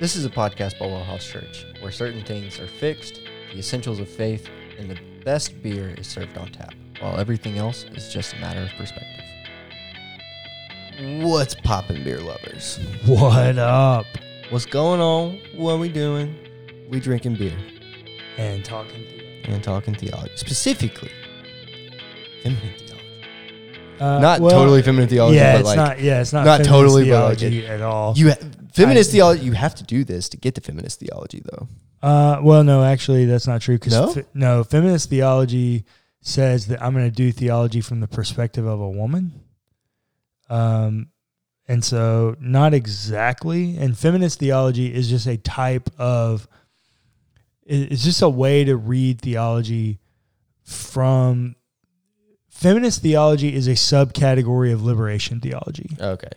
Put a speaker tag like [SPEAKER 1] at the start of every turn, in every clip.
[SPEAKER 1] This is a podcast by Well House Church, where certain things are fixed, the essentials of faith, and the best beer is served on tap, while everything else is just a matter of perspective. What's poppin', beer lovers?
[SPEAKER 2] What up?
[SPEAKER 1] What's going on? What are we doing? We drinking beer
[SPEAKER 2] And talking to
[SPEAKER 1] and talking theology, specifically feminine theology.
[SPEAKER 2] uh,
[SPEAKER 1] Not
[SPEAKER 2] well,
[SPEAKER 1] totally feminine theology,
[SPEAKER 2] Yeah,
[SPEAKER 1] but
[SPEAKER 2] it's
[SPEAKER 1] like
[SPEAKER 2] not. Yeah, it's not.
[SPEAKER 1] not
[SPEAKER 2] feminist
[SPEAKER 1] totally, but like
[SPEAKER 2] theology at all.
[SPEAKER 1] you feminist theology. You have to do this to get to feminist theology, though.
[SPEAKER 2] Uh, well, no, actually, that's not true. Because
[SPEAKER 1] No?
[SPEAKER 2] fe- no, feminist theology says that I'm going to do theology from the perspective of a woman. Um, and so not exactly. And feminist theology is just a type of. it- It's just a way to read theology from. Feminist theology is a subcategory of liberation theology.
[SPEAKER 1] Okay.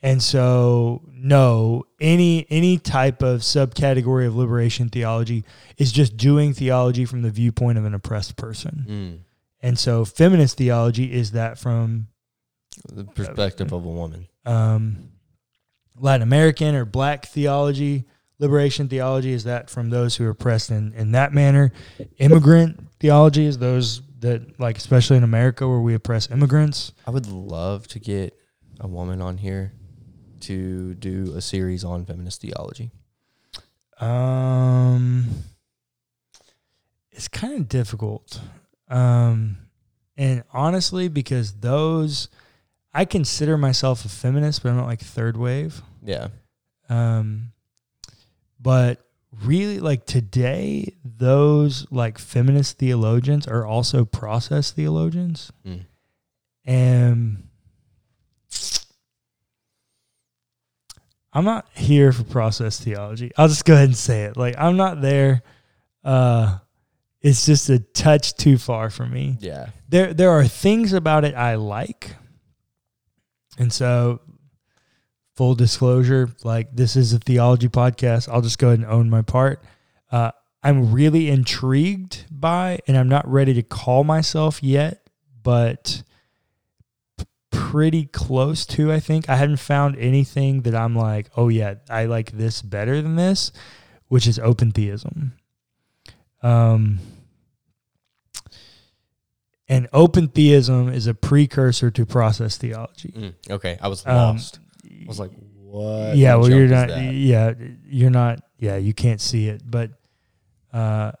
[SPEAKER 2] And so no, any any type of subcategory of liberation theology is just doing theology from the viewpoint of an oppressed person.
[SPEAKER 1] Mm.
[SPEAKER 2] And so feminist theology is that from
[SPEAKER 1] The perspective of a woman.
[SPEAKER 2] um, Latin American or black theology. Liberation theology is that from those who are oppressed in, in that manner. Immigrant theology is those that like especially in America where we oppress immigrants.
[SPEAKER 1] I would love to get a woman on here to do a series on feminist theology.
[SPEAKER 2] Um, it's kind of difficult. Um, and honestly, because those, I consider myself a feminist, but I'm not like third wave.
[SPEAKER 1] Yeah.
[SPEAKER 2] Um, but really, like today, those like feminist theologians are also process theologians.
[SPEAKER 1] Mm.
[SPEAKER 2] And I'm not here for process theology. I'll just go ahead and say it. Like I'm not there. Uh it's just a touch too far for me.
[SPEAKER 1] Yeah.
[SPEAKER 2] There there are things about it I like. And so full disclosure, like this is a theology podcast. I'll just go ahead and own my part. Uh I'm really intrigued by and I'm not ready to call myself yet, but pretty close to I think. I haven't found anything that I'm like, "Oh yeah, I like this better than this," which is open theism. Um and open theism is a precursor to process theology.
[SPEAKER 1] Mm. Okay. I was
[SPEAKER 2] Um,
[SPEAKER 1] lost. I was like, what?
[SPEAKER 2] yeah, well, you're not.
[SPEAKER 1] that?
[SPEAKER 2] Yeah, you're not. Yeah, you can't see it, but uh,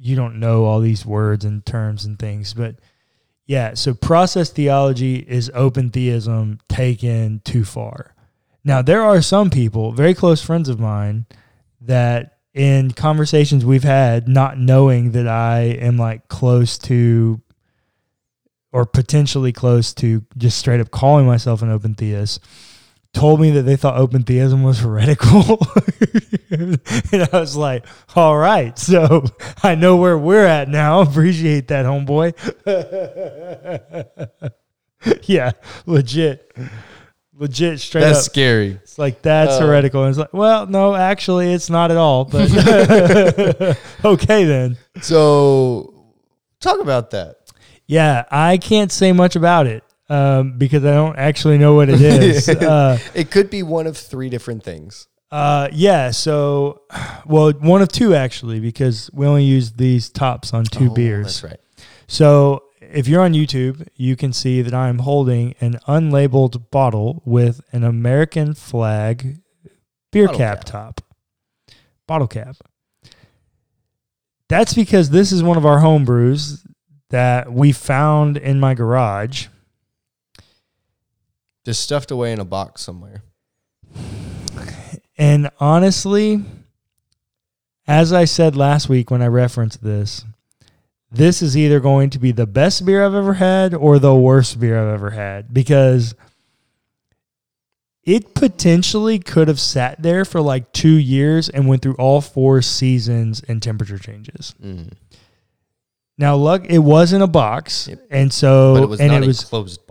[SPEAKER 2] you don't know all these words and terms and things. But yeah, so process theology is open theism taken too far. Now there are some people, very close friends of mine, that in conversations we've had, not knowing that I am like close to or potentially close to just straight up calling myself an open theist told me that they thought open theism was heretical. and I was like, all right, so I know where we're at now. Appreciate that, homeboy. yeah, legit. Legit, straight
[SPEAKER 1] That's
[SPEAKER 2] up.
[SPEAKER 1] scary.
[SPEAKER 2] It's like that's
[SPEAKER 1] Uh,
[SPEAKER 2] heretical. And it's like, well, no, actually, it's not at all. But okay, then.
[SPEAKER 1] So, talk about that.
[SPEAKER 2] Yeah, I can't say much about it um, because I don't actually know what it is. uh,
[SPEAKER 1] It could be one of three different things.
[SPEAKER 2] Uh, yeah. So, well, one of two actually, because we only use these tops on two
[SPEAKER 1] Oh,
[SPEAKER 2] beers.
[SPEAKER 1] That's right.
[SPEAKER 2] So, if you're on YouTube, you can see that I'm holding an unlabeled bottle with an American flag beer
[SPEAKER 1] Bottle
[SPEAKER 2] cap,
[SPEAKER 1] cap.
[SPEAKER 2] top, bottle cap. That's because this is one of our home brews that we found in my garage.
[SPEAKER 1] Just stuffed away in a box somewhere.
[SPEAKER 2] And honestly, as I said last week when I referenced this, this is either going to be the best beer I've ever had or the worst beer I've ever had because it potentially could have sat there for like two years and went through all four seasons and temperature changes.
[SPEAKER 1] Mm.
[SPEAKER 2] Now, luck, it was in a box,
[SPEAKER 1] Yep.
[SPEAKER 2] and so
[SPEAKER 1] But it was
[SPEAKER 2] and
[SPEAKER 1] not
[SPEAKER 2] it was
[SPEAKER 1] closed. It was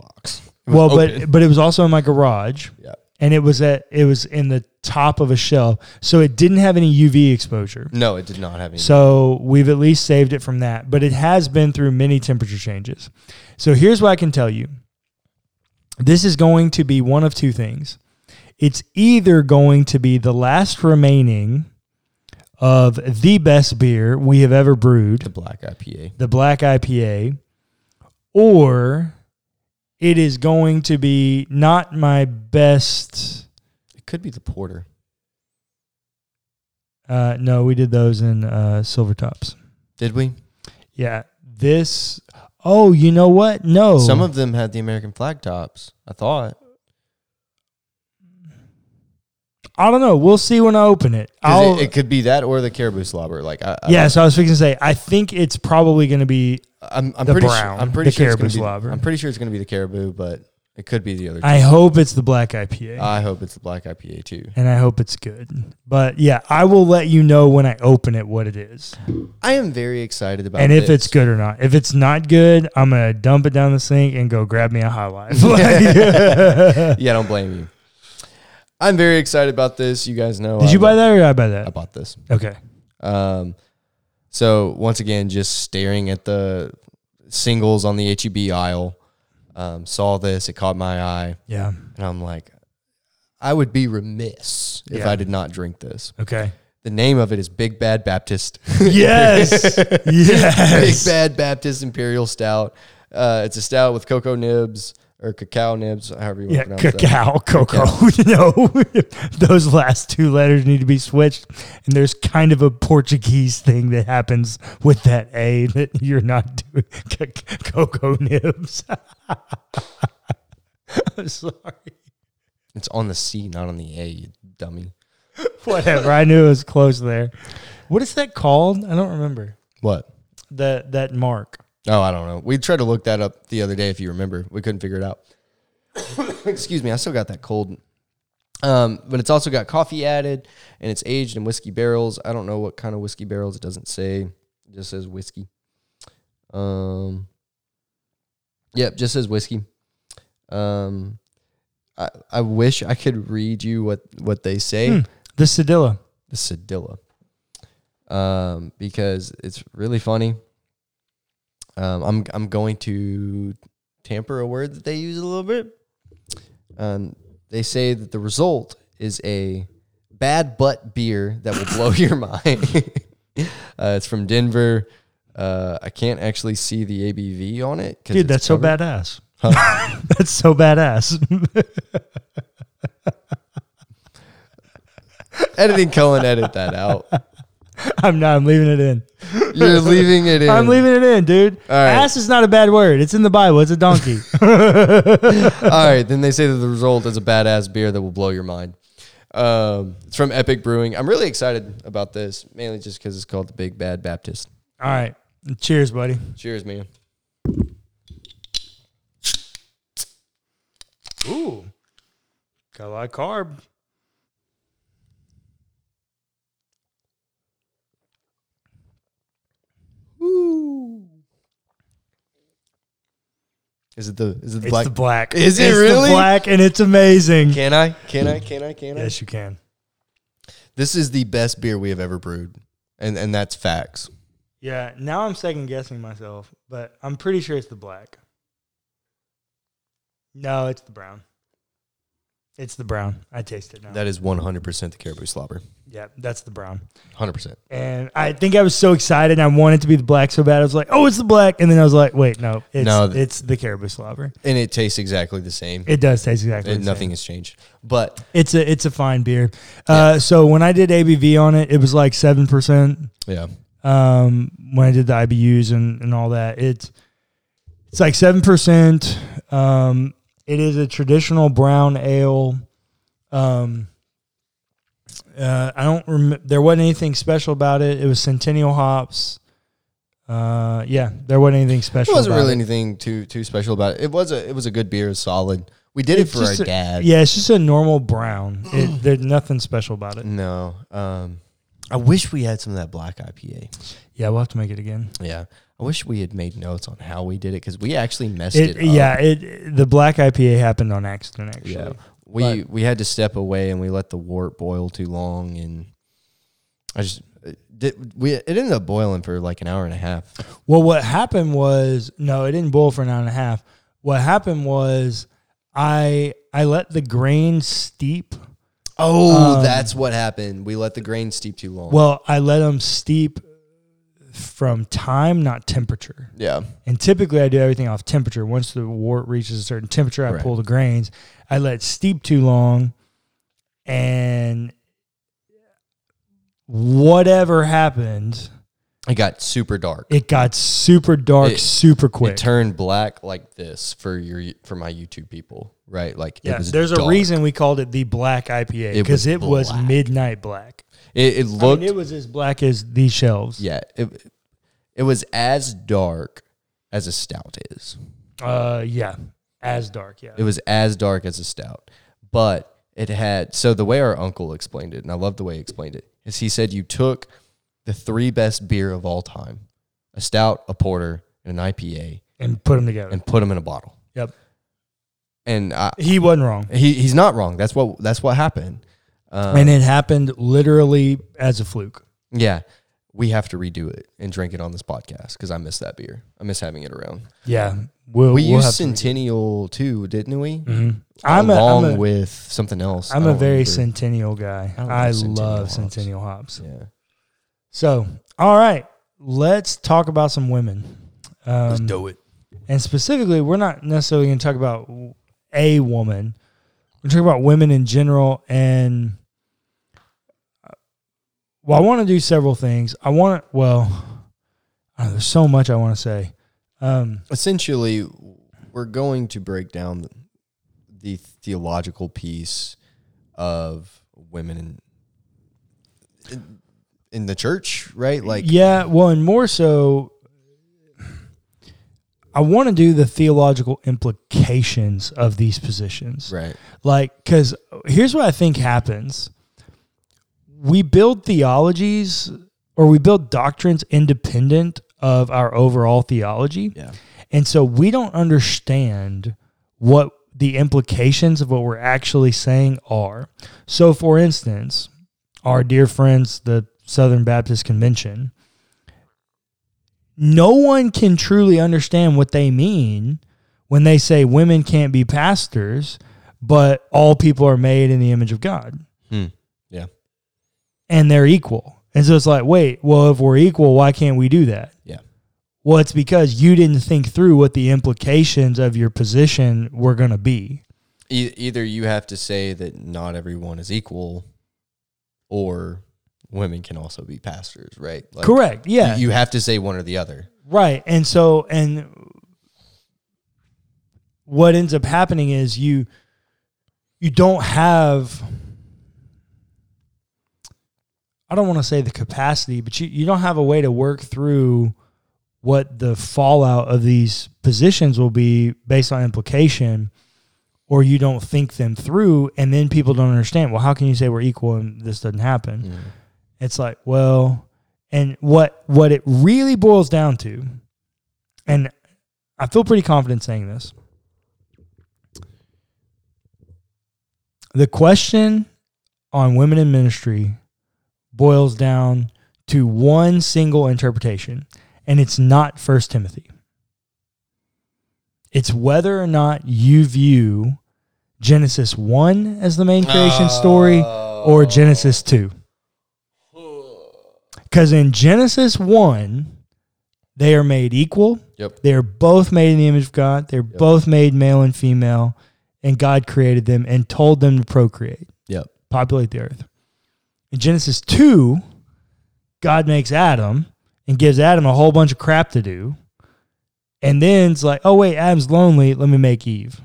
[SPEAKER 2] well,
[SPEAKER 1] open.
[SPEAKER 2] but but it was also in my garage.
[SPEAKER 1] Yeah.
[SPEAKER 2] and it was at it was in the top of a shelf, so it didn't have any UV exposure.
[SPEAKER 1] no, it did not have any.
[SPEAKER 2] So we've at least saved it from that, but it has been through many temperature changes. So here's what I can tell you. This is going to be one of two things. it's either going to be the last remaining of the best beer we have ever brewed,
[SPEAKER 1] The black IPA.
[SPEAKER 2] the black IPA, or it is going to be not my best.
[SPEAKER 1] It could be the porter.
[SPEAKER 2] Uh, no, we did those in uh, silver tops.
[SPEAKER 1] Did we?
[SPEAKER 2] Yeah, this. Oh, you know what? No,
[SPEAKER 1] Some of them had the American flag tops. I thought.
[SPEAKER 2] I don't know. We'll see when I open it. I'll,
[SPEAKER 1] It, it could be that or the caribou slobber. Like I, I
[SPEAKER 2] yeah, so I was fixing to say. I think it's probably going to be.
[SPEAKER 1] I'm, I'm
[SPEAKER 2] the
[SPEAKER 1] pretty
[SPEAKER 2] brown,
[SPEAKER 1] sure. I'm pretty
[SPEAKER 2] the
[SPEAKER 1] sure it's
[SPEAKER 2] caribou
[SPEAKER 1] gonna be. I'm pretty sure it's going to be the caribou, but it could be the other. Two.
[SPEAKER 2] I hope it's the black IPA,
[SPEAKER 1] I hope it's the black IPA too.
[SPEAKER 2] and I hope it's good. But yeah, I will let you know when I open it what it is,
[SPEAKER 1] I am very excited about.
[SPEAKER 2] and if
[SPEAKER 1] this.
[SPEAKER 2] it's good or not. If it's not good, I'm gonna dump it down the sink and go grab me a high life. Like-
[SPEAKER 1] yeah, don't blame you. I'm very excited about this. You guys know.
[SPEAKER 2] Did
[SPEAKER 1] I
[SPEAKER 2] you buy that or did I buy that?
[SPEAKER 1] I
[SPEAKER 2] that?
[SPEAKER 1] bought this.
[SPEAKER 2] Okay.
[SPEAKER 1] Um, so once again, just staring at the singles on the HEB aisle, um, saw this. It caught my eye,
[SPEAKER 2] Yeah.
[SPEAKER 1] and I'm like, I would be remiss if
[SPEAKER 2] Yeah.
[SPEAKER 1] I did not drink this.
[SPEAKER 2] Okay.
[SPEAKER 1] The name of it is Big Bad Baptist.
[SPEAKER 2] Yes. Yes.
[SPEAKER 1] Big
[SPEAKER 2] yes.
[SPEAKER 1] Bad Baptist Imperial Stout. Uh, it's a stout with cocoa nibs or cacao nibs, however you want
[SPEAKER 2] Yeah,
[SPEAKER 1] to pronounce that.
[SPEAKER 2] cacao, cocoa. no, those last two letters need to be switched. And there's kind of a Portuguese thing that happens with that A that you're not doing. C- cocoa nibs. I'm sorry.
[SPEAKER 1] It's on the C, not on the A, you dummy.
[SPEAKER 2] Whatever. I knew it was close there. What is that called? I don't remember.
[SPEAKER 1] What?
[SPEAKER 2] That that mark.
[SPEAKER 1] Oh, I don't know. We tried to look that up the other day, if you remember. We couldn't figure it out. Excuse me. I still got that cold. Um, but it's also got coffee added, and it's aged in whiskey barrels. I don't know what kind of whiskey barrels. It doesn't say. It just says whiskey. Um. Yep, just says whiskey. Um, I I wish I could read you what what they say.
[SPEAKER 2] Hmm. The Cedilla.
[SPEAKER 1] The Cedilla. Um, because it's really funny. Um, I'm I'm going to tamper a word that they use a little bit. Um, they say that the result is a bad butt beer that will blow your mind. uh, it's from Denver. Uh, I can't actually see the ABV on it.
[SPEAKER 2] Dude, that's so
[SPEAKER 1] covered.
[SPEAKER 2] badass.
[SPEAKER 1] Huh?
[SPEAKER 2] That's so badass.
[SPEAKER 1] Editing Cullen, edit that out.
[SPEAKER 2] I'm not. I'm leaving it in.
[SPEAKER 1] You're leaving it in.
[SPEAKER 2] I'm leaving it in, dude.
[SPEAKER 1] All right.
[SPEAKER 2] Ass is not a bad word. It's in the Bible. It's a donkey.
[SPEAKER 1] All right, then they say that the result is a badass beer that will blow your mind. Um, it's from Epic Brewing. I'm really excited about this, mainly just because it's called the Big Bad Baptist.
[SPEAKER 2] All right. Cheers, buddy.
[SPEAKER 1] Cheers, man.
[SPEAKER 2] Ooh. Got a lot of carb.
[SPEAKER 1] Is it the is it the
[SPEAKER 2] It's
[SPEAKER 1] black?
[SPEAKER 2] the black.
[SPEAKER 1] Is it
[SPEAKER 2] It's
[SPEAKER 1] really?
[SPEAKER 2] the black and it's amazing.
[SPEAKER 1] can I? Can I? Can I? Can I?
[SPEAKER 2] Yes, you can.
[SPEAKER 1] This is the best beer we have ever brewed, and and that's facts.
[SPEAKER 2] Yeah. Now I'm second guessing myself, but I'm pretty sure it's the black. No, it's the brown. It's the brown. I taste it now.
[SPEAKER 1] That is 100% the caribou slobber.
[SPEAKER 2] yeah, that's the brown.
[SPEAKER 1] 100%.
[SPEAKER 2] And I think I was so excited. And I wanted to be the black so bad. I was like, "Oh, it's the black," and then I was like, "Wait, no, it's
[SPEAKER 1] No, th-
[SPEAKER 2] it's the caribou slobber."
[SPEAKER 1] And it tastes exactly the same.
[SPEAKER 2] It does taste exactly.
[SPEAKER 1] And nothing
[SPEAKER 2] Same.
[SPEAKER 1] has changed. But
[SPEAKER 2] It's a it's a fine beer. Uh, so when I did ABV on it, it was like seven percent.
[SPEAKER 1] yeah,
[SPEAKER 2] Um, when I did the IBUs and and all that, it's it's like seven percent. Um, it is a traditional brown ale. Um, uh, I don't remember. There wasn't anything special about it. It was Centennial hops. Uh, yeah, there wasn't anything special.
[SPEAKER 1] it
[SPEAKER 2] wasn't
[SPEAKER 1] really
[SPEAKER 2] it.
[SPEAKER 1] anything too too special about it. It was a it was a good beer, solid. We did
[SPEAKER 2] It's
[SPEAKER 1] it for our
[SPEAKER 2] a-
[SPEAKER 1] dad.
[SPEAKER 2] Yeah, it's just a normal brown. It, there's nothing special about it.
[SPEAKER 1] No. Um, I wish we had some of that black IPA.
[SPEAKER 2] Yeah, we'll have to make it again.
[SPEAKER 1] Yeah. I wish we had made notes on how we did it because we actually messed
[SPEAKER 2] It,
[SPEAKER 1] it, up.
[SPEAKER 2] yeah, it the black IPA happened on accident. Actually,
[SPEAKER 1] Yeah. We we had to step away and we let the wort boil too long and I just it did we it ended up boiling for like an hour and a half.
[SPEAKER 2] Well, what happened was no, it didn't boil for an hour and a half. What happened was I I let the grain steep
[SPEAKER 1] Oh,
[SPEAKER 2] Um,
[SPEAKER 1] that's what happened. We let the grain steep too long.
[SPEAKER 2] Well, I let them steep from time, not temperature.
[SPEAKER 1] yeah.
[SPEAKER 2] And typically, I do everything off temperature. Once the wort reaches a certain temperature, I
[SPEAKER 1] Right.
[SPEAKER 2] pull the grains. I let it steep too long, and whatever happened,
[SPEAKER 1] It got super dark.
[SPEAKER 2] it got super dark,
[SPEAKER 1] It-
[SPEAKER 2] super quick.
[SPEAKER 1] It turned black like this for your for my YouTube people, right? Like it
[SPEAKER 2] yeah, there's a reason we called it the black IPA
[SPEAKER 1] It
[SPEAKER 2] because
[SPEAKER 1] was
[SPEAKER 2] it was midnight black.
[SPEAKER 1] It, it
[SPEAKER 2] I
[SPEAKER 1] looked
[SPEAKER 2] mean, it was as black as these shelves.
[SPEAKER 1] yeah. It, it was as dark as a stout is.
[SPEAKER 2] Uh, yeah, as dark. Yeah,
[SPEAKER 1] It was as dark as a stout, but it had so the way our uncle explained it, and I love the way he explained it, is he said you took the three best beer of all time, a stout, a porter, and an IPA,
[SPEAKER 2] and put them together.
[SPEAKER 1] and put them in a bottle.
[SPEAKER 2] Yep.
[SPEAKER 1] And I,
[SPEAKER 2] he wasn't wrong.
[SPEAKER 1] he he's not wrong. That's what that's what happened. Um,
[SPEAKER 2] and it happened literally as a fluke.
[SPEAKER 1] yeah, we have to redo it and drink it on this podcast because I miss that beer. I miss having it around.
[SPEAKER 2] Yeah, we'll,
[SPEAKER 1] We
[SPEAKER 2] we'll
[SPEAKER 1] used
[SPEAKER 2] have to-
[SPEAKER 1] Centennial too, didn't we?
[SPEAKER 2] Mhm. I'm a,
[SPEAKER 1] Along
[SPEAKER 2] I'm a,
[SPEAKER 1] with something else.
[SPEAKER 2] I'm a very
[SPEAKER 1] remember.
[SPEAKER 2] centennial guy.
[SPEAKER 1] I
[SPEAKER 2] I,
[SPEAKER 1] love Centennial
[SPEAKER 2] love
[SPEAKER 1] hops.
[SPEAKER 2] centennial hops.
[SPEAKER 1] Yeah.
[SPEAKER 2] So, all right, let's talk about some women. Um,
[SPEAKER 1] do it.
[SPEAKER 2] and specifically, we're not necessarily going to talk about a woman. We're talking about women in general. And well, I want to do several things. I want to, well, uh, there's so much I want to say. Um,
[SPEAKER 1] Essentially, we're going to break down the theological piece of women in in, in the church, right? Like,
[SPEAKER 2] yeah, well, and more so, I want to do the theological implications of these positions.
[SPEAKER 1] right.
[SPEAKER 2] Like, because here's what I think happens we build theologies or we build doctrines independent of our overall theology.
[SPEAKER 1] Yeah.
[SPEAKER 2] And so we don't understand what the implications of what we're actually saying are. So, for instance, our dear friends, the Southern Baptist Convention, no one can truly understand what they mean when they say women can't be pastors, but all people are made in the image of God
[SPEAKER 1] Hmm.
[SPEAKER 2] And they're equal. And so it's like, wait, well, if we're equal, why can't we do that?
[SPEAKER 1] Yeah.
[SPEAKER 2] Well, it's because you didn't think through what the implications of your position were going to be.
[SPEAKER 1] E- either you have to say that not everyone is equal, or women can also be pastors, right? Like,
[SPEAKER 2] Correct. Yeah.
[SPEAKER 1] You have to say one or the other.
[SPEAKER 2] right. And so, and what ends up happening is you, you don't have, I don't want to say the capacity, but you, you don't have a way to work through what the fallout of these positions will be based on implication, or you don't think them through, and then people don't understand. Well, how can you say we're equal and this doesn't happen? It's like, well, and what what it really boils down to, and I feel pretty confident saying this. The question on women in ministry boils down to one single interpretation, and it's not First Timothy. It's whether or not you view Genesis 1 as the main creation story or oh. Genesis 2. Because in Genesis 1, they are made equal.
[SPEAKER 1] Yep.
[SPEAKER 2] They are both made in the image of God. They're both made male and female, and God created them and told them to procreate,
[SPEAKER 1] Yep.
[SPEAKER 2] populate the earth. In Genesis 2, God makes Adam and gives Adam a whole bunch of crap to do. And then it's like, oh, wait, Adam's lonely. Let me make Eve.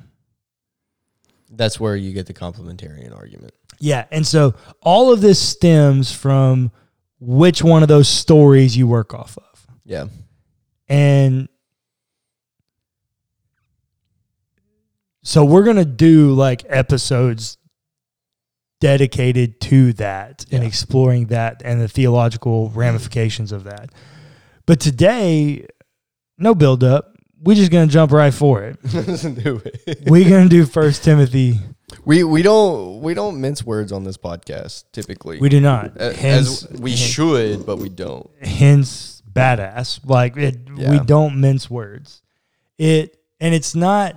[SPEAKER 1] That's where you get the complementarian argument.
[SPEAKER 2] Yeah. And so all of this stems from which one of those stories you work off of.
[SPEAKER 1] Yeah.
[SPEAKER 2] And so we're going to do like episodes dedicated to that and exploring that and the theological ramifications of that. But today, no build up. We're just going to jump right for it.
[SPEAKER 1] it.
[SPEAKER 2] We're going to do First Timothy.
[SPEAKER 1] We we don't we don't mince words on this podcast typically.
[SPEAKER 2] We do not. Hence,
[SPEAKER 1] as we should, but we don't.
[SPEAKER 2] hence badass. Like it, we don't mince words. It and it's not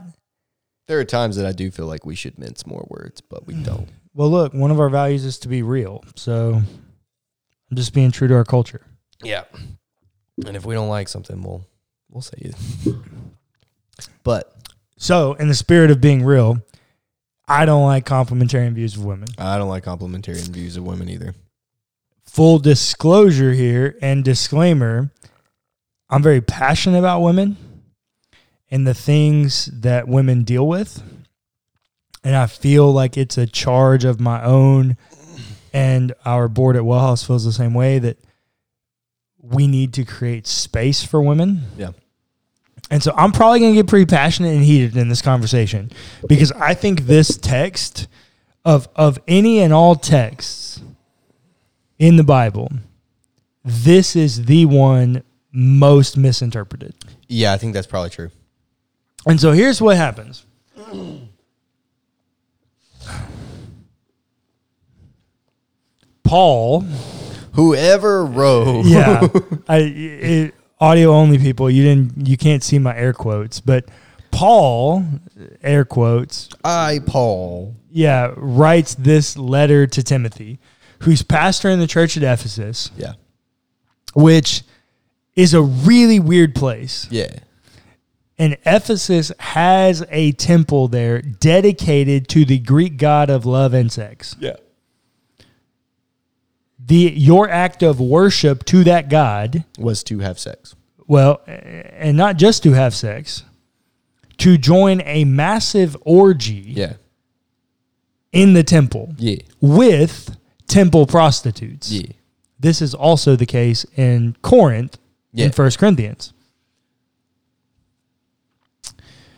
[SPEAKER 1] There are times that I do feel like we should mince more words, but we mm. don't.
[SPEAKER 2] Well, look, one of our values is to be real. So I'm just being true to our culture.
[SPEAKER 1] Yeah. And if we don't like something, we'll we'll say it. But
[SPEAKER 2] So, in the spirit of being real, I don't like complementarian views of women.
[SPEAKER 1] I don't like complementarian views of women either.
[SPEAKER 2] Full disclosure here and disclaimer I'm very passionate about women and the things that women deal with. And I feel like it's a charge of my own. And our board at Wellhouse feels the same way that we need to create space for women.
[SPEAKER 1] Yeah.
[SPEAKER 2] And so I'm probably going to get pretty passionate and heated in this conversation because I think this text of of any and all texts in the Bible, this is the one most misinterpreted.
[SPEAKER 1] Yeah, I think that's probably true.
[SPEAKER 2] And so here's what happens. Paul,
[SPEAKER 1] Whoever wrote
[SPEAKER 2] yeah, I it, audio only people, you didn't you can't see my air quotes, but Paul, air quotes,
[SPEAKER 1] I Paul.
[SPEAKER 2] yeah, writes this letter to Timothy, who's pastor in the church at Ephesus,
[SPEAKER 1] Yeah.
[SPEAKER 2] which is a really weird place.
[SPEAKER 1] Yeah.
[SPEAKER 2] And Ephesus has a temple there dedicated to the Greek god of love and sex.
[SPEAKER 1] Yeah.
[SPEAKER 2] The your act of worship to that god,
[SPEAKER 1] Was to have sex.
[SPEAKER 2] well, and not just to have sex, to join a massive orgy
[SPEAKER 1] Yeah.
[SPEAKER 2] in the temple
[SPEAKER 1] Yeah.
[SPEAKER 2] with temple prostitutes.
[SPEAKER 1] Yeah.
[SPEAKER 2] This is also the case in Corinth
[SPEAKER 1] Yeah.
[SPEAKER 2] in First Corinthians.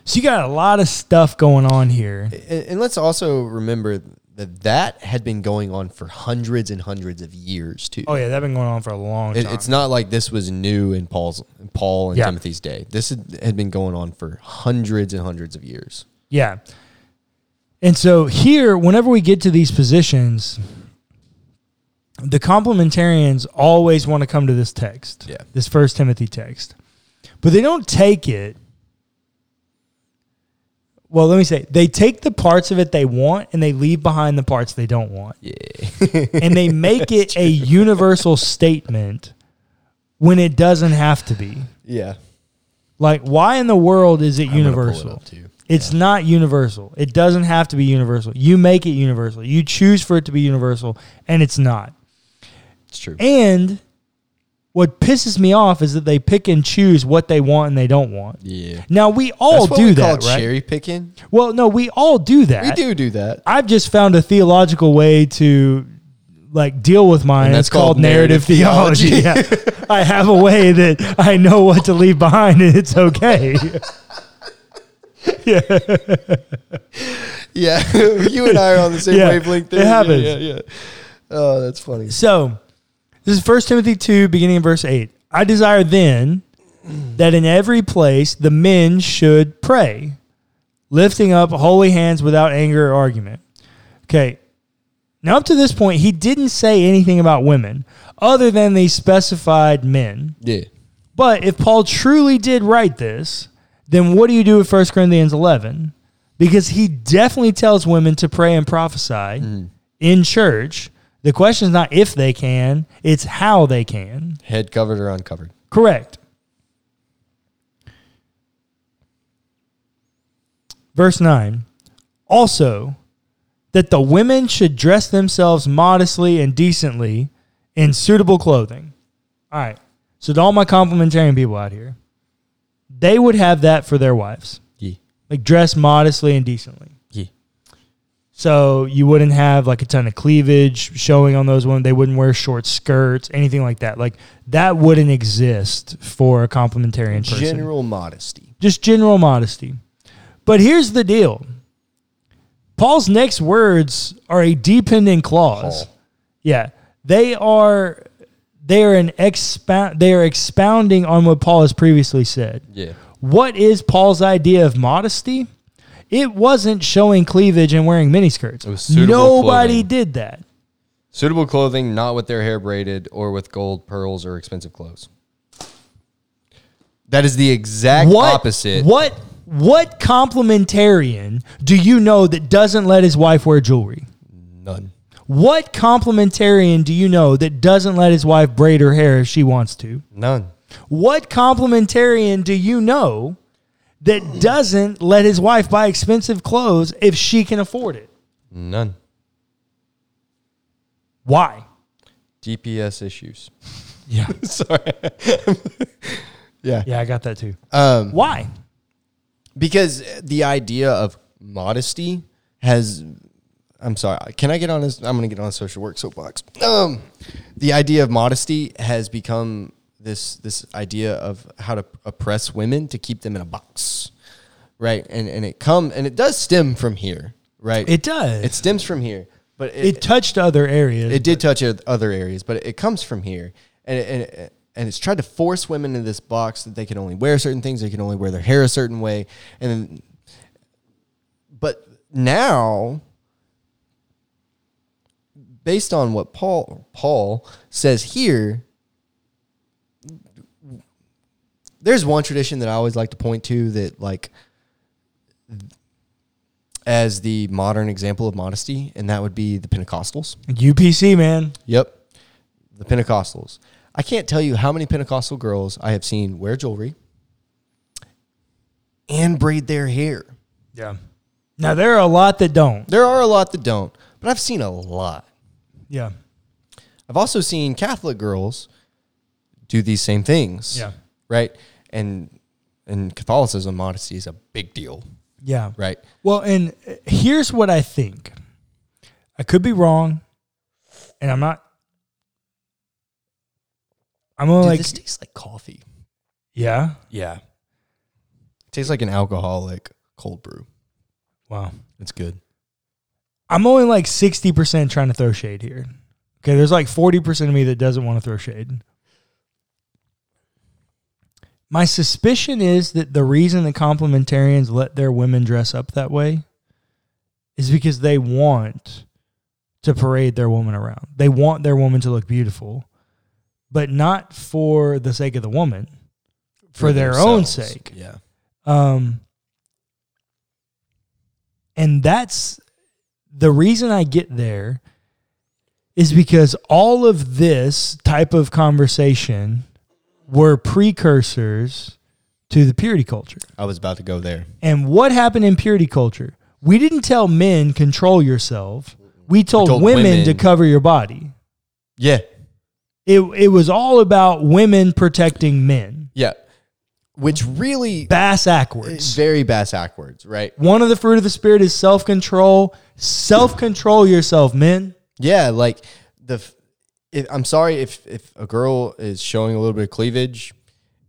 [SPEAKER 2] So you got a lot of stuff going on here.
[SPEAKER 1] And, and let's also remember that that had been going on for hundreds and hundreds of years too.
[SPEAKER 2] Oh yeah, that's been going on for a long
[SPEAKER 1] It,
[SPEAKER 2] time.
[SPEAKER 1] it's not like this was new in Paul's Paul and
[SPEAKER 2] Yeah.
[SPEAKER 1] Timothy's day. This had, had been going on for hundreds and hundreds of years.
[SPEAKER 2] Yeah. And so here, whenever we get to these positions, the complementarians always want to come to this text,
[SPEAKER 1] Yeah.
[SPEAKER 2] this First Timothy text, but they don't take it. Well, let me say they take the parts of it they want and they leave behind the parts they don't want,
[SPEAKER 1] Yeah.
[SPEAKER 2] and they make it a universal statement when it doesn't have to be.
[SPEAKER 1] yeah.
[SPEAKER 2] Like, why in the world is it
[SPEAKER 1] I'm gonna pull it
[SPEAKER 2] universal?
[SPEAKER 1] up, too.
[SPEAKER 2] It's not universal. It doesn't have to be universal. You make it universal. You choose for it to be universal, and it's not.
[SPEAKER 1] It's true.
[SPEAKER 2] And what pisses me off is that they pick and choose what they want and they don't want.
[SPEAKER 1] Yeah.
[SPEAKER 2] Now we all
[SPEAKER 1] That's what
[SPEAKER 2] do
[SPEAKER 1] we
[SPEAKER 2] that,
[SPEAKER 1] call
[SPEAKER 2] right?
[SPEAKER 1] cherry picking.
[SPEAKER 2] Well, no, we all do that.
[SPEAKER 1] We do do that.
[SPEAKER 2] I've just found a theological way to like deal with mine.
[SPEAKER 1] And
[SPEAKER 2] It's
[SPEAKER 1] that's
[SPEAKER 2] called,
[SPEAKER 1] called
[SPEAKER 2] narrative,
[SPEAKER 1] narrative
[SPEAKER 2] theology. yeah. I have a way that I know what to leave behind and it's okay.
[SPEAKER 1] Yeah. yeah. you and I are on the same
[SPEAKER 2] Yeah,
[SPEAKER 1] wavelength.
[SPEAKER 2] it
[SPEAKER 1] there.
[SPEAKER 2] happens.
[SPEAKER 1] Yeah, yeah, yeah. Oh, that's funny.
[SPEAKER 2] So, this is 1 Timothy 2, beginning in verse 8. I desire then that in every place the men should pray, lifting up holy hands without anger or argument. Okay. Now, up to this point, he didn't say anything about women other than the specified men.
[SPEAKER 1] Yeah.
[SPEAKER 2] But if Paul truly did write this, then what do you do with 1 Corinthians 11? Because he definitely tells women to pray and prophesy mm. in church. The question is not if they can, it's how they can.
[SPEAKER 1] Head covered or uncovered.
[SPEAKER 2] Correct. Verse 9 also that the women should dress themselves modestly and decently in suitable clothing. All right. So, to all my complementarian people out here, they would have that for their wives,
[SPEAKER 1] Yeah.
[SPEAKER 2] like dress modestly and decently. So you wouldn't have like a ton of cleavage showing on those women. They wouldn't wear short skirts, anything like that. Like that wouldn't exist for a complementarian person.
[SPEAKER 1] General modesty.
[SPEAKER 2] Just general modesty. But here's the deal. Paul's next words are a dependent clause.
[SPEAKER 1] Paul.
[SPEAKER 2] Yeah. They are they are an expound they are expounding on what Paul has previously said.
[SPEAKER 1] Yeah.
[SPEAKER 2] What is Paul's idea of modesty? It wasn't showing cleavage and wearing miniskirts.
[SPEAKER 1] It was suitable
[SPEAKER 2] Nobody
[SPEAKER 1] clothing.
[SPEAKER 2] did that.
[SPEAKER 1] Suitable clothing, not with their hair braided or with gold, pearls, or expensive clothes. That is the exact
[SPEAKER 2] What
[SPEAKER 1] opposite.
[SPEAKER 2] What what complementarian do you know that doesn't let his wife wear jewelry?
[SPEAKER 1] None.
[SPEAKER 2] What complementarian do you know that doesn't let his wife braid her hair if she wants to?
[SPEAKER 1] None.
[SPEAKER 2] What complementarian do you know that doesn't let his wife buy expensive clothes if she can afford it?
[SPEAKER 1] None.
[SPEAKER 2] Why?
[SPEAKER 1] GPS issues.
[SPEAKER 2] Yeah.
[SPEAKER 1] Sorry. yeah.
[SPEAKER 2] Yeah, I got that too.
[SPEAKER 1] Um,
[SPEAKER 2] Why?
[SPEAKER 1] because the idea of modesty has I'm sorry, can I get on this I'm going to get on a social work soapbox. Um the idea of modesty has become this this idea of how to oppress women to keep them in a box. Right? And and it come and it does stem from here, right?
[SPEAKER 2] It does.
[SPEAKER 1] it stems from here, but
[SPEAKER 2] it touched other areas.
[SPEAKER 1] it did touch other areas, but it comes from here, and it, and it, and it's tried to force women into this box that they can only wear certain things, they can only wear their hair a certain way, and then, but now, based on what Paul Paul says here, there's one tradition that I always like to point to that like as the modern example of modesty, and that would be the Pentecostals.
[SPEAKER 2] UPC, man.
[SPEAKER 1] Yep. The Pentecostals. I can't tell you how many Pentecostal girls I have seen wear jewelry and braid their hair.
[SPEAKER 2] Yeah. Now there are a lot that don't.
[SPEAKER 1] There are a lot that don't, but I've seen a lot.
[SPEAKER 2] Yeah.
[SPEAKER 1] I've also seen Catholic girls do these same things.
[SPEAKER 2] Yeah.
[SPEAKER 1] Right? And in Catholicism, modesty is a big deal.
[SPEAKER 2] Yeah.
[SPEAKER 1] Right?
[SPEAKER 2] Well, and uh, here's what I think. I could be wrong, and I'm not. I'm gonna
[SPEAKER 1] Dude,
[SPEAKER 2] like,
[SPEAKER 1] this tastes like coffee.
[SPEAKER 2] yeah.
[SPEAKER 1] Yeah. It tastes like an alcoholic cold brew.
[SPEAKER 2] Wow.
[SPEAKER 1] It's good.
[SPEAKER 2] I'm only like 60% trying to throw shade here. Okay, there's like 40% of me that doesn't want to throw shade. My suspicion is that the reason the complementarians let their women dress up that way is because they want to parade their woman around. They want their woman to look beautiful, but not for the sake of the woman, for, their own sake.
[SPEAKER 1] Yeah.
[SPEAKER 2] Um, and that's the reason I get there is because all of this type of conversation were precursors to the purity culture.
[SPEAKER 1] I was about to go there.
[SPEAKER 2] And what happened in purity culture? We didn't tell men control yourself. We told,
[SPEAKER 1] told
[SPEAKER 2] women,
[SPEAKER 1] women-
[SPEAKER 2] to cover your body.
[SPEAKER 1] Yeah.
[SPEAKER 2] It it was all about women protecting men.
[SPEAKER 1] Yeah. Which really
[SPEAKER 2] Bass
[SPEAKER 1] is
[SPEAKER 2] backwards.
[SPEAKER 1] Eh, very bass backwards, right?
[SPEAKER 2] One of the fruit of the spirit is self control. Self control yourself, men.
[SPEAKER 1] Yeah, like the if, I'm sorry if if a girl is showing a little bit of cleavage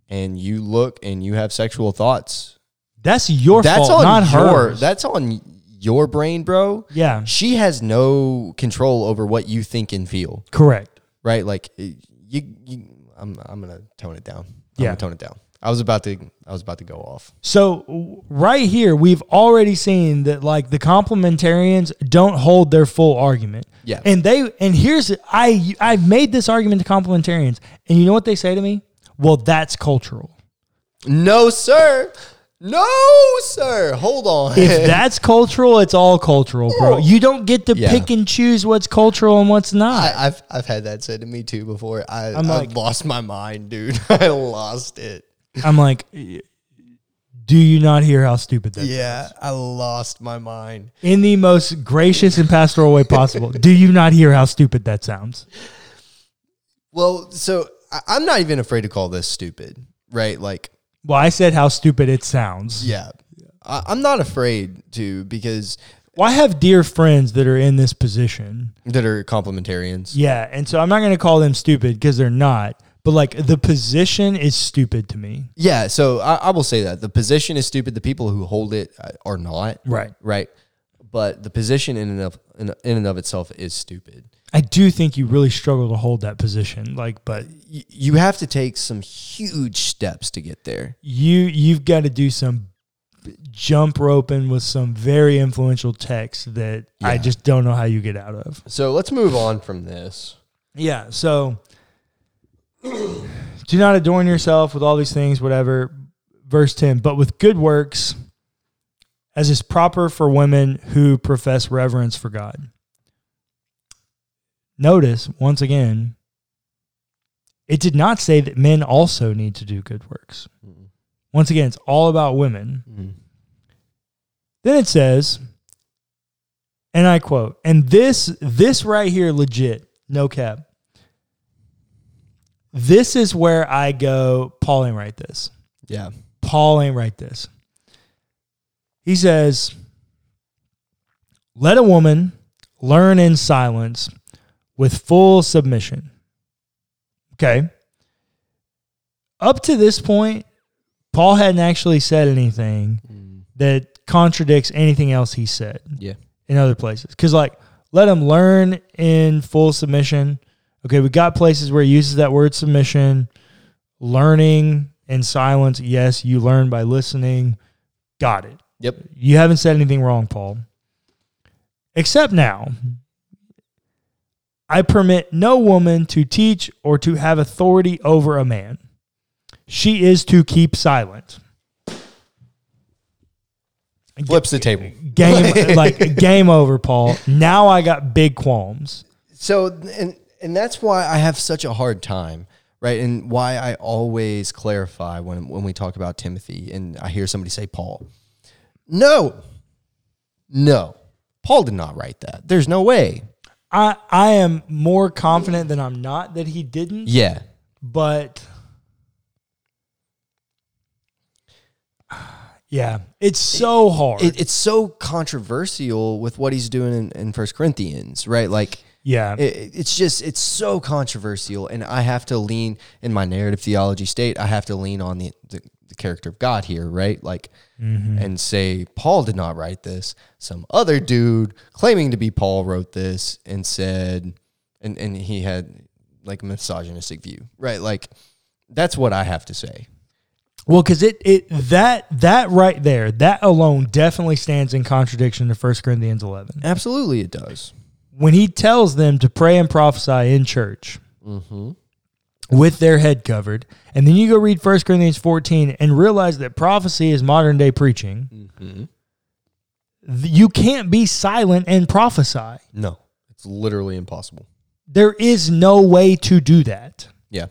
[SPEAKER 1] and you look and you have sexual thoughts,
[SPEAKER 2] That's your
[SPEAKER 1] that's
[SPEAKER 2] fault,
[SPEAKER 1] on
[SPEAKER 2] not
[SPEAKER 1] your
[SPEAKER 2] hers.
[SPEAKER 1] that's on your brain, bro.
[SPEAKER 2] yeah,
[SPEAKER 1] She has no control over what you think and feel,
[SPEAKER 2] correct.
[SPEAKER 1] right? Like you you I'm I'm going to tone it down. I'm
[SPEAKER 2] Yeah.
[SPEAKER 1] going to tone it down. I was about to I was about to go off.
[SPEAKER 2] So right here, we've already seen that like the complementarians don't hold their full argument.
[SPEAKER 1] Yeah.
[SPEAKER 2] and they and here's I I've made this argument to complementarians, and you know what they say to me? Well, that's cultural.
[SPEAKER 1] No, sir. No, sir. Hold on.
[SPEAKER 2] If that's cultural, it's all cultural, bro. You don't get to
[SPEAKER 1] Yeah.
[SPEAKER 2] pick and choose what's cultural and what's not.
[SPEAKER 1] I, I've I've had that said to me too before. I I
[SPEAKER 2] like-
[SPEAKER 1] lost my mind, dude. I lost it.
[SPEAKER 2] I'm like, do you not hear how stupid that
[SPEAKER 1] Yeah, I lost my mind.
[SPEAKER 2] In the most gracious and pastoral way possible. do you not hear how stupid that sounds?
[SPEAKER 1] Well, so I, I'm not even afraid to call this stupid, right? Like,
[SPEAKER 2] Well, I said how stupid it sounds.
[SPEAKER 1] yeah, I, I'm not afraid to because
[SPEAKER 2] Well, I have dear friends that are in this position.
[SPEAKER 1] that are complementarians.
[SPEAKER 2] Yeah. And so I'm not going to call them stupid because they're not. But like the position is stupid to me.
[SPEAKER 1] Yeah, so I, I will say that the position is stupid. The people who hold it uh, are not
[SPEAKER 2] Right.
[SPEAKER 1] right, but the position in and of in, in and of itself is stupid.
[SPEAKER 2] I do think you really struggle to hold that position. Like, but
[SPEAKER 1] Y- you have to take some huge steps to get there.
[SPEAKER 2] you you've got to do some jump roping with some very influential texts that I
[SPEAKER 1] Yeah.
[SPEAKER 2] just don't know how you get out of.
[SPEAKER 1] So let's move on from this.
[SPEAKER 2] Yeah. So do not adorn yourself with all these things, whatever. Verse 10, but with good works, as is proper for women who profess reverence for God. notice once again, it did not say that men also need to do good works. Once again, it's all about women.
[SPEAKER 1] Mm.
[SPEAKER 2] Then it says, and I quote, and this this right here, legit, no cap. This is where I go, Paul ain't write this.
[SPEAKER 1] Yeah.
[SPEAKER 2] Paul ain't write this. He says, Let a woman learn in silence with full submission. Okay. Up to this point, Paul hadn't actually said anything
[SPEAKER 1] Mm.
[SPEAKER 2] that contradicts anything else he said
[SPEAKER 1] Yeah.
[SPEAKER 2] in other places. Because, like, let them learn in full submission. Okay, we got places where he uses that word submission. Learning in silence. Yes, you learn by listening. Got it.
[SPEAKER 1] Yep.
[SPEAKER 2] You haven't said anything wrong, Paul. Except now, I permit no woman to teach or to have authority over a man. She is to keep silent.
[SPEAKER 1] Flips the table.
[SPEAKER 2] Game like game over, Paul. Now I got big qualms.
[SPEAKER 1] So and and that's why I have such a hard time, right? And why I always clarify when when we talk about Timothy and I hear somebody say Paul. No. No. Paul did not write that. There's no way.
[SPEAKER 2] I I am more confident than I'm not that he didn't,
[SPEAKER 1] Yeah.
[SPEAKER 2] but yeah, it's so hard.
[SPEAKER 1] It, it's so controversial with what he's doing in, in First Corinthians, right? Like
[SPEAKER 2] yeah,
[SPEAKER 1] it, it's just it's so controversial and i have to lean in my narrative theology state i have to lean on the, the, the character of god here right? Like mm-hmm. and say paul did not write this. Some other dude claiming to be paul wrote this and said and, and he had like a misogynistic view right? Like that's what i have to say.
[SPEAKER 2] Well, because it it that that right there, that alone definitely stands in contradiction to 1 Corinthians eleven.
[SPEAKER 1] absolutely it does
[SPEAKER 2] When he tells them to pray and prophesy in church
[SPEAKER 1] mm-hmm.
[SPEAKER 2] with their head covered, and then you go read 1 Corinthians fourteen and realize that prophecy is modern day preaching,
[SPEAKER 1] Mm-hmm.
[SPEAKER 2] you can't be silent and prophesy.
[SPEAKER 1] no it's literally impossible
[SPEAKER 2] There is no way to do that.
[SPEAKER 1] yeah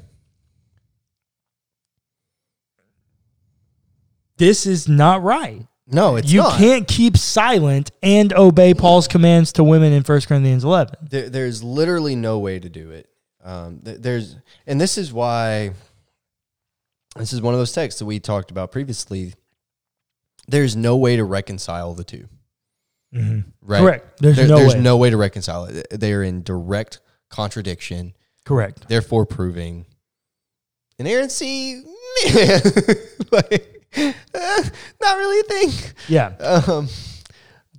[SPEAKER 2] This is not right.
[SPEAKER 1] No it's
[SPEAKER 2] you
[SPEAKER 1] not.
[SPEAKER 2] can't keep silent and obey Paul's commands to women in 1 Corinthians 11.
[SPEAKER 1] There, there's literally no way to do it. Um, there's, and this is why. This is one of those texts that we talked about previously. There's no way to reconcile the two. Right?
[SPEAKER 2] Correct. There's
[SPEAKER 1] There-
[SPEAKER 2] no
[SPEAKER 1] there's
[SPEAKER 2] way.
[SPEAKER 1] no way to reconcile it. They are in direct contradiction,
[SPEAKER 2] Correct.
[SPEAKER 1] therefore proving inerrancy. like, not really a thing.
[SPEAKER 2] Yeah.
[SPEAKER 1] Um,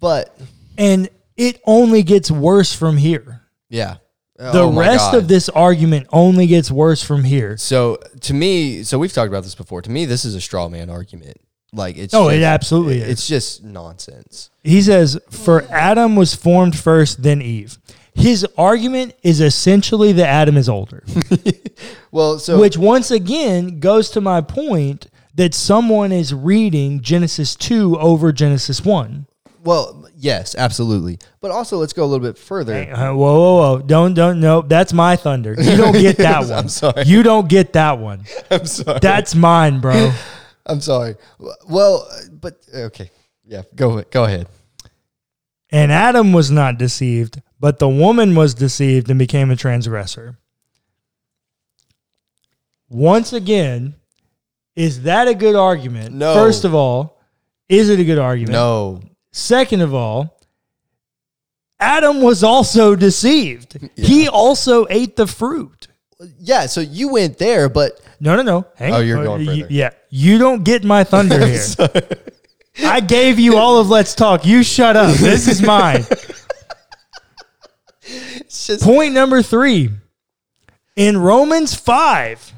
[SPEAKER 1] but
[SPEAKER 2] And it only gets worse from here.
[SPEAKER 1] yeah,
[SPEAKER 2] The
[SPEAKER 1] Oh
[SPEAKER 2] rest
[SPEAKER 1] God.
[SPEAKER 2] of this argument only gets worse from here.
[SPEAKER 1] So to me, so we've talked about this before. To me, this is a straw man argument. Like it's
[SPEAKER 2] Oh,
[SPEAKER 1] just,
[SPEAKER 2] it absolutely is.
[SPEAKER 1] it's just nonsense.
[SPEAKER 2] He says, For Adam was formed first, then Eve. His argument is essentially that Adam is older,
[SPEAKER 1] Well, so
[SPEAKER 2] which once again goes to my point that someone is reading Genesis 2 over Genesis 1.
[SPEAKER 1] well, yes, absolutely. But also, let's go a little bit further.
[SPEAKER 2] Hey, uh, whoa, whoa, whoa. Don't, don't, no, that's my thunder. You don't get that one.
[SPEAKER 1] I'm sorry.
[SPEAKER 2] You don't get that one.
[SPEAKER 1] I'm sorry.
[SPEAKER 2] That's mine, bro.
[SPEAKER 1] I'm sorry. Well, but okay, yeah. Go go ahead.
[SPEAKER 2] And Adam was not deceived, but the woman was deceived and became a transgressor. Once again, is that a good argument?
[SPEAKER 1] No.
[SPEAKER 2] First of all, is it a good argument?
[SPEAKER 1] No.
[SPEAKER 2] Second of all, Adam was also deceived. He also ate the fruit.
[SPEAKER 1] Yeah. So you went there, but
[SPEAKER 2] No, no, no. Hang
[SPEAKER 1] Oh, you're
[SPEAKER 2] on.
[SPEAKER 1] going
[SPEAKER 2] You-
[SPEAKER 1] further.
[SPEAKER 2] Yeah. You don't get my thunder here. I gave you all of Let's Talk. You shut up. This is mine.
[SPEAKER 1] just
[SPEAKER 2] Point number three. In Romans 5,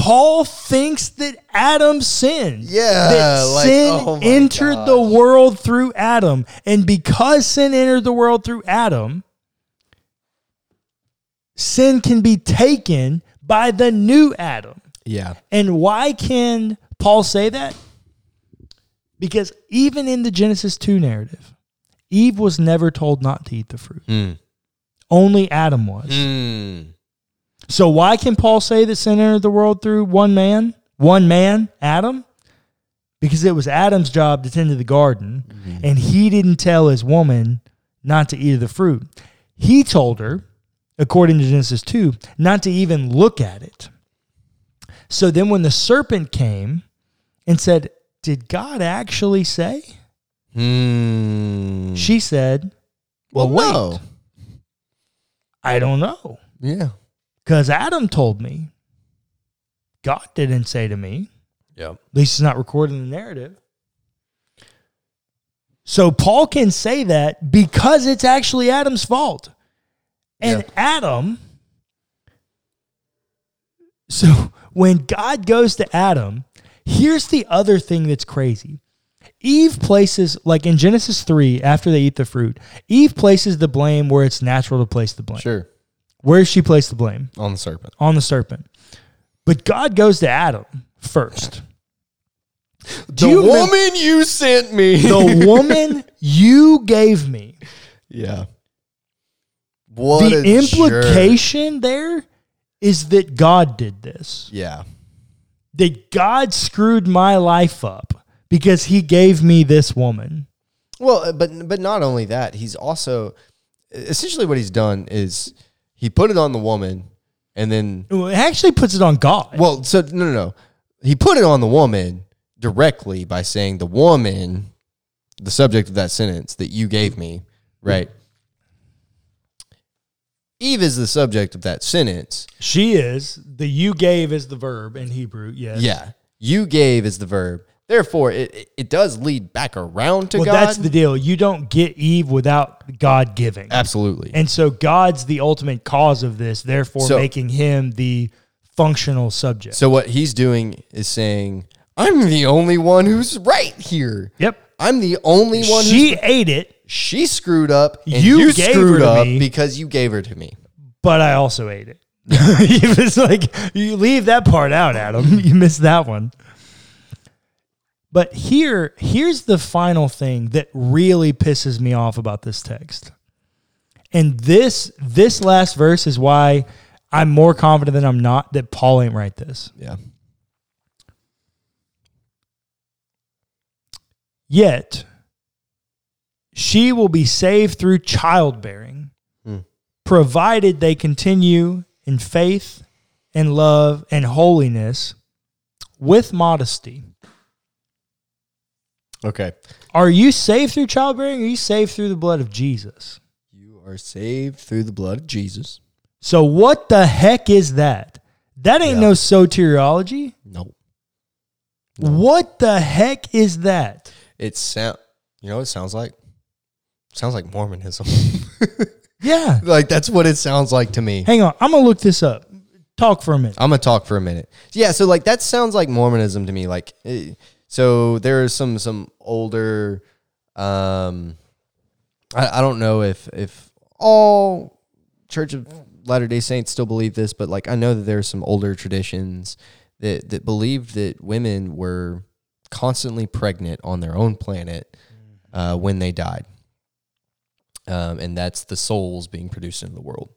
[SPEAKER 2] Paul thinks that Adam sinned.
[SPEAKER 1] Yeah,
[SPEAKER 2] That
[SPEAKER 1] like,
[SPEAKER 2] sin
[SPEAKER 1] oh
[SPEAKER 2] entered
[SPEAKER 1] gosh.
[SPEAKER 2] the world through Adam. And because sin entered the world through Adam, sin can be taken by the new Adam.
[SPEAKER 1] yeah.
[SPEAKER 2] And why can Paul say that? Because even in the Genesis 2 narrative, Eve was never told not to eat the fruit.
[SPEAKER 1] Mm.
[SPEAKER 2] Only Adam was.
[SPEAKER 1] Mm.
[SPEAKER 2] So why can Paul say that sin entered the world through one man? One man, Adam? Because it was Adam's job to tend to the garden, and he didn't tell his woman not to eat of the fruit. He told her, according to Genesis 2, not to even look at it. So then when the serpent came and said, Did God actually say?
[SPEAKER 1] Mm.
[SPEAKER 2] She said, Well, wait,
[SPEAKER 1] no.
[SPEAKER 2] I don't know.
[SPEAKER 1] Yeah.
[SPEAKER 2] Because Adam told me. God didn't say to me.
[SPEAKER 1] Yeah.
[SPEAKER 2] At least it's not recorded in the narrative. So Paul can say that because it's actually Adam's fault. And
[SPEAKER 1] Yeah.
[SPEAKER 2] Adam, so when God goes to Adam, here's the other thing that's crazy. Eve places, like in Genesis 3, after they eat the fruit, Eve places the blame where it's natural to place the blame.
[SPEAKER 1] Sure.
[SPEAKER 2] Where does she place the blame?
[SPEAKER 1] On the serpent.
[SPEAKER 2] On the serpent. But God goes to Adam first. Do
[SPEAKER 1] the
[SPEAKER 2] you remem-
[SPEAKER 1] woman you sent me.
[SPEAKER 2] the woman you gave me.
[SPEAKER 1] yeah. What
[SPEAKER 2] the
[SPEAKER 1] a jerk.
[SPEAKER 2] implication there is that God did this.
[SPEAKER 1] Yeah.
[SPEAKER 2] That God screwed my life up because he gave me this woman.
[SPEAKER 1] Well, uh, but but not only that, he's also essentially what he's done is he put it on the woman, and then
[SPEAKER 2] Well, It actually puts it on God.
[SPEAKER 1] well, so no, no, no, he put it on the woman directly by saying the woman, the subject of that sentence that you gave me, right? Eve is the subject of that sentence.
[SPEAKER 2] she is. The you gave is the verb in Hebrew. Yes.
[SPEAKER 1] Yeah, you gave is the verb. Therefore, it it- does lead back around to
[SPEAKER 2] Well,
[SPEAKER 1] God.
[SPEAKER 2] that's the deal. You don't get Eve without God giving.
[SPEAKER 1] absolutely.
[SPEAKER 2] And so God's the ultimate cause of this, therefore
[SPEAKER 1] So-
[SPEAKER 2] making him the functional subject.
[SPEAKER 1] So what he's doing is saying, "I'm the only one who's right here.
[SPEAKER 2] yep.
[SPEAKER 1] I'm the only one who's
[SPEAKER 2] She ate it,
[SPEAKER 1] she screwed up
[SPEAKER 2] You
[SPEAKER 1] you, screwed up
[SPEAKER 2] me.
[SPEAKER 1] because you gave her to me."
[SPEAKER 2] but I also ate it. it's like you leave that part out, Adam. You missed that one. But here, here's the final thing that really pisses me off about this text. And this this last verse is why I'm more confident than I'm not that Paul ain't write this.
[SPEAKER 1] Yeah.
[SPEAKER 2] Yet she will be saved through childbearing,
[SPEAKER 1] Hmm.
[SPEAKER 2] provided they continue in faith and love and holiness with modesty.
[SPEAKER 1] Okay.
[SPEAKER 2] Are you saved through childbearing? Or are you saved through the blood of Jesus?
[SPEAKER 1] You are saved through the blood of Jesus.
[SPEAKER 2] So what the heck is that? That ain't
[SPEAKER 1] Yeah.
[SPEAKER 2] no soteriology.
[SPEAKER 1] No.
[SPEAKER 2] What the heck is that?
[SPEAKER 1] It sound you know what it sounds like? sounds like Mormonism.
[SPEAKER 2] Yeah.
[SPEAKER 1] like that's what it sounds like to me.
[SPEAKER 2] Hang on. I'm going to look this up. Talk for a minute.
[SPEAKER 1] I'm gonna talk for a minute. Yeah, so like that sounds like Mormonism to me. Like, eh, so there are some some older, um, I, I don't know if if all Church of Latter Day Saints still believe this, but like I know that there are some older traditions that that believed that women were constantly pregnant on their own planet uh, when they died, um, and that's the souls being produced into the world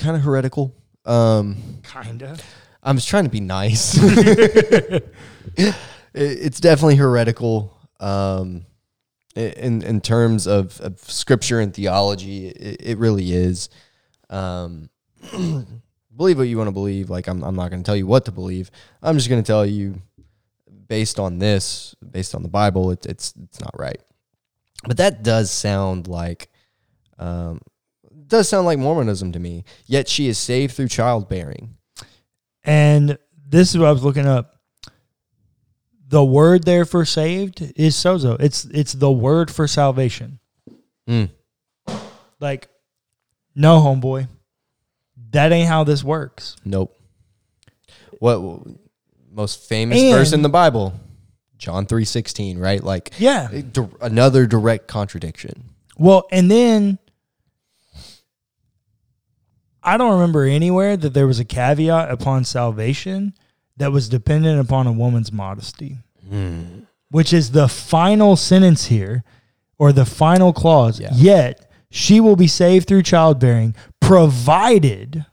[SPEAKER 1] kind of heretical. Um,
[SPEAKER 2] Kind of.
[SPEAKER 1] I was trying to be nice. It- it's definitely heretical. Um, in in terms of, of scripture and theology, it, it really is. Um, believe what you want to believe. Like I'm, I'm not going to tell you what to believe. I'm just going to tell you, based on this, based on the Bible, it, it's it's not right. But that does sound like, um, does sound like Mormonism to me. Yet she is saved through childbearing.
[SPEAKER 2] And this is what I was looking up. The word there for saved is sozo. It's it's the word for salvation.
[SPEAKER 1] Mm.
[SPEAKER 2] Like, no, homeboy. That ain't how this works.
[SPEAKER 1] Nope. What most famous
[SPEAKER 2] And-
[SPEAKER 1] verse in the Bible? John three sixteen, right? Like
[SPEAKER 2] Yeah.
[SPEAKER 1] another direct contradiction.
[SPEAKER 2] Well, and then I don't remember anywhere that there was a caveat upon salvation that was dependent upon a woman's modesty, which is the final sentence here, or the final clause.
[SPEAKER 1] Yeah.
[SPEAKER 2] Yet she will be saved through childbearing, provided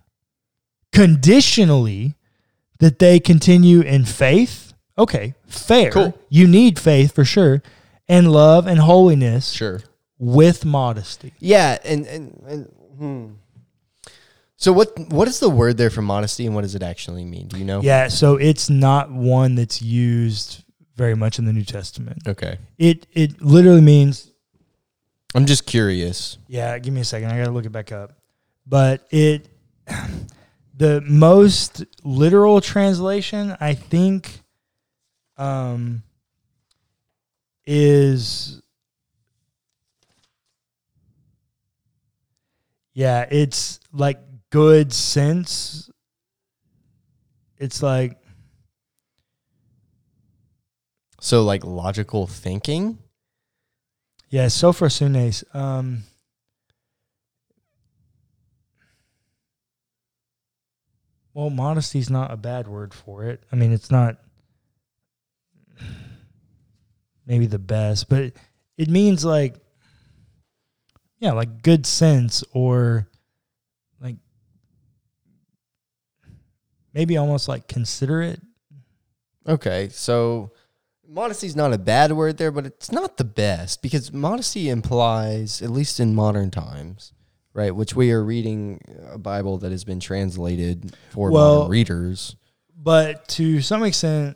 [SPEAKER 2] conditionally that they continue in faith. Okay, fair.
[SPEAKER 1] Cool.
[SPEAKER 2] You need faith for sure, and love and holiness
[SPEAKER 1] Sure.
[SPEAKER 2] with modesty.
[SPEAKER 1] Yeah, and and, and hmm. So what what is the word there for modesty, and what does it actually mean? Do you know?
[SPEAKER 2] Yeah, so it's not one that's used very much in the New Testament.
[SPEAKER 1] Okay.
[SPEAKER 2] It it literally means
[SPEAKER 1] I'm just curious.
[SPEAKER 2] Yeah, give me a second. I got to look it back up. But it, the most literal translation, I think, um, is, yeah, it's like good sense. It's like,
[SPEAKER 1] So like logical thinking.
[SPEAKER 2] yeah, sophrosunes. Um, well, modesty is not a bad word for it. I mean, it's not maybe the best, but it means like, yeah, like good sense or like maybe almost like considerate.
[SPEAKER 1] Okay, so modesty is not a bad word there, but it's not the best because modesty implies, at least in modern times, right, which we are reading a Bible that has been translated for
[SPEAKER 2] Well-
[SPEAKER 1] modern readers.
[SPEAKER 2] but to some extent,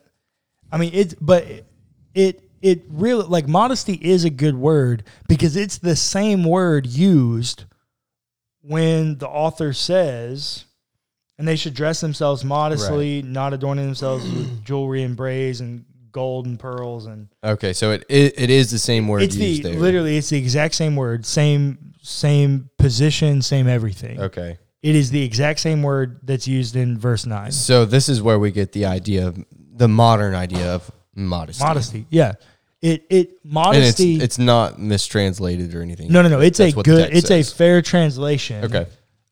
[SPEAKER 2] I mean it. But it it really like modesty is a good word because it's the same word used when the author says, and they should dress themselves modestly, not adorning themselves with jewelry and braids and gold and pearls and
[SPEAKER 1] Okay, so it it, it is the same word
[SPEAKER 2] it's the
[SPEAKER 1] there.
[SPEAKER 2] literally it's the exact same word, same same position, same everything.
[SPEAKER 1] Okay.
[SPEAKER 2] It is the exact same word that's used in verse nine.
[SPEAKER 1] So this is where we get the idea of the modern idea of modesty.
[SPEAKER 2] Modesty, yeah. It it
[SPEAKER 1] And it's
[SPEAKER 2] modesty.
[SPEAKER 1] it's not mistranslated or anything.
[SPEAKER 2] no, no, no. It's
[SPEAKER 1] That's
[SPEAKER 2] a good. It's a fair translation.
[SPEAKER 1] Okay.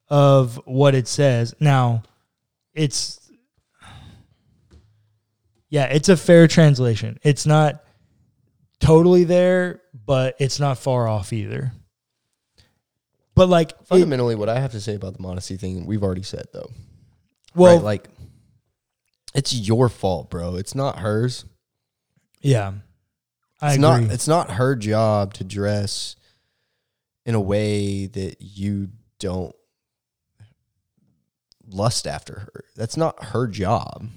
[SPEAKER 2] Of what it says. Now, it's yeah, it's a fair translation. It's not totally there, but it's not far off either. But like, it,
[SPEAKER 1] Fundamentally, what I have to say about the modesty thing, we've already said though.
[SPEAKER 2] well,
[SPEAKER 1] right? Like, it's your fault, bro. It's not hers.
[SPEAKER 2] yeah, I
[SPEAKER 1] It's
[SPEAKER 2] agree.
[SPEAKER 1] not. It's not her job to dress in a way that you don't lust after her. That's not her job.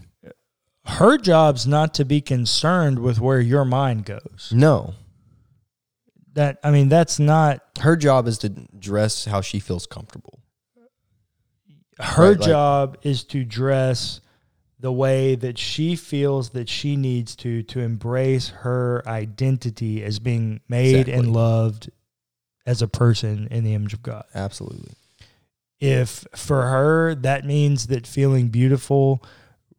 [SPEAKER 2] Her job's not to be concerned with where your mind goes.
[SPEAKER 1] No,
[SPEAKER 2] That I mean, that's not
[SPEAKER 1] her job is to dress how she feels comfortable.
[SPEAKER 2] her
[SPEAKER 1] Right, like-
[SPEAKER 2] job is to dress the way that she feels that she needs to to embrace her identity as being made
[SPEAKER 1] Exactly.
[SPEAKER 2] and loved as a person in the image of God.
[SPEAKER 1] Absolutely.
[SPEAKER 2] If for her that means that feeling beautiful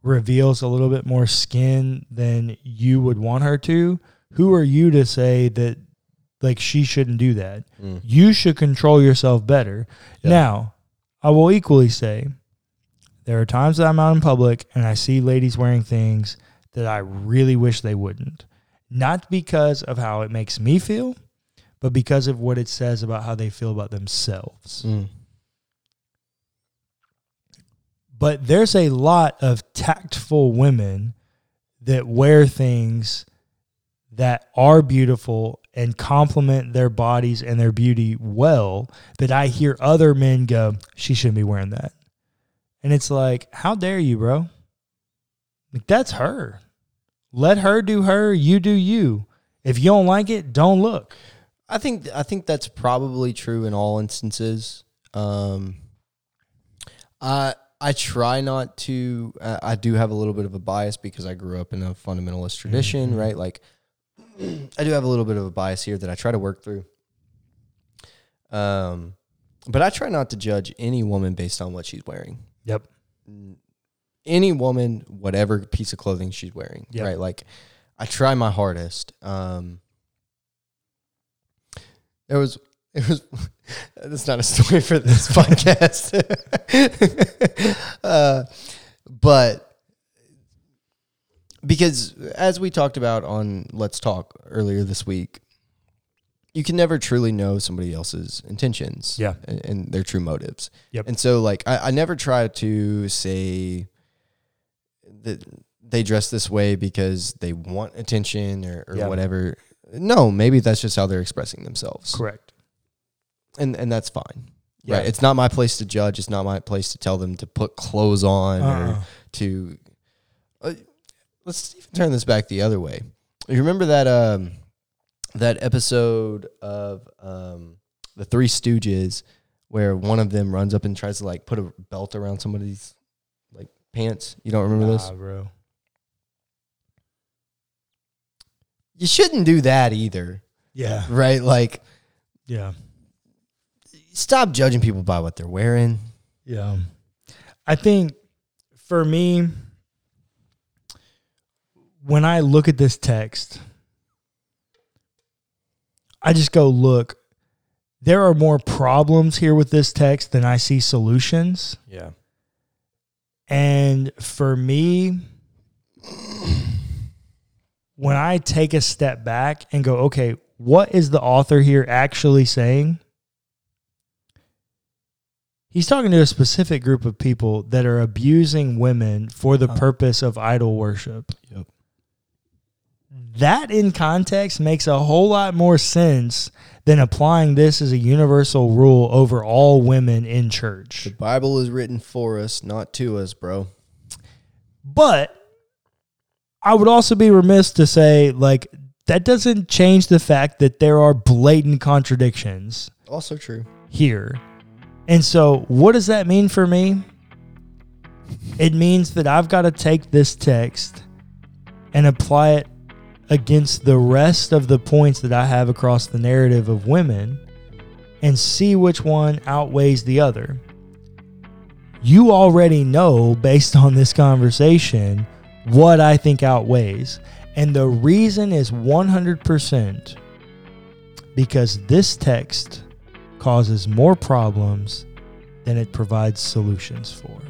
[SPEAKER 2] reveals a little bit more skin than you would want her to, who are you to say that like she shouldn't do that?
[SPEAKER 1] Mm.
[SPEAKER 2] You should control yourself better.
[SPEAKER 1] Yeah.
[SPEAKER 2] Now, I will equally say there are times that I'm out in public and I see ladies wearing things that I really wish they wouldn't. Not because of how it makes me feel, but because of what it says about how they feel about themselves.
[SPEAKER 1] Mm.
[SPEAKER 2] But there's a lot of tactful women that wear things that are beautiful and complement their bodies and their beauty well that I hear other men go, she shouldn't be wearing that. And it's like, how dare you, bro? Like, that's her. Let her do her, you do you. If you don't like it, don't look.
[SPEAKER 1] I think I think that's probably true in all instances. Um, I I try not to. Uh, I do have a little bit of a bias because I grew up in a fundamentalist tradition,
[SPEAKER 2] Mhm.
[SPEAKER 1] right? Like, I do have a little bit of a bias here that I try to work through. Um, but I try not to judge any woman based on what she's wearing.
[SPEAKER 2] Yep.
[SPEAKER 1] Any woman, whatever piece of clothing she's wearing,
[SPEAKER 2] Yep.
[SPEAKER 1] right? Like, I try my hardest. Um, there was it was that's not a story for this podcast uh, but because as we talked about on let's talk earlier this week you can never truly know somebody else's intentions
[SPEAKER 2] Yeah.
[SPEAKER 1] and, and their true motives.
[SPEAKER 2] Yep.
[SPEAKER 1] And so like I, I never try to say that they dress this way because they want attention or, or
[SPEAKER 2] Yeah.
[SPEAKER 1] whatever. No, maybe that's just how they're expressing themselves.
[SPEAKER 2] Correct.
[SPEAKER 1] And and that's fine.
[SPEAKER 2] Yeah.
[SPEAKER 1] Right. It's not my place to judge. It's not my place to tell them to put clothes on or
[SPEAKER 2] Uh-uh.
[SPEAKER 1] to uh, let's even turn this back the other way. You remember that um that episode of um the Three Stooges where one of them runs up and tries to like put a belt around somebody's like pants? You don't remember this?
[SPEAKER 2] Bro.
[SPEAKER 1] You shouldn't do that either,
[SPEAKER 2] Yeah.
[SPEAKER 1] right? Like
[SPEAKER 2] Yeah.
[SPEAKER 1] Stop judging people by what they're wearing.
[SPEAKER 2] Yeah. I think for me, when I look at this text, I just go, look, there are more problems here with this text than I see solutions.
[SPEAKER 1] Yeah.
[SPEAKER 2] And for me, when I take a step back and go, okay, what is the author here actually saying? He's talking to a specific group of people that are abusing women for the
[SPEAKER 1] Uh-huh.
[SPEAKER 2] purpose of idol worship.
[SPEAKER 1] Yep.
[SPEAKER 2] That in context makes a whole lot more sense than applying this as a universal rule over all women in church.
[SPEAKER 1] The Bible is written for us, not to us, bro.
[SPEAKER 2] But I would also be remiss to say, like, that doesn't change the fact that there are blatant contradictions
[SPEAKER 1] Also true.
[SPEAKER 2] here. And so, what does that mean for me? It means that I've got to take this text and apply it against the rest of the points that I have across the narrative of women and see which one outweighs the other. You already know, based on this conversation, what I think outweighs. And the reason is 100% because this text causes more problems than it provides solutions for.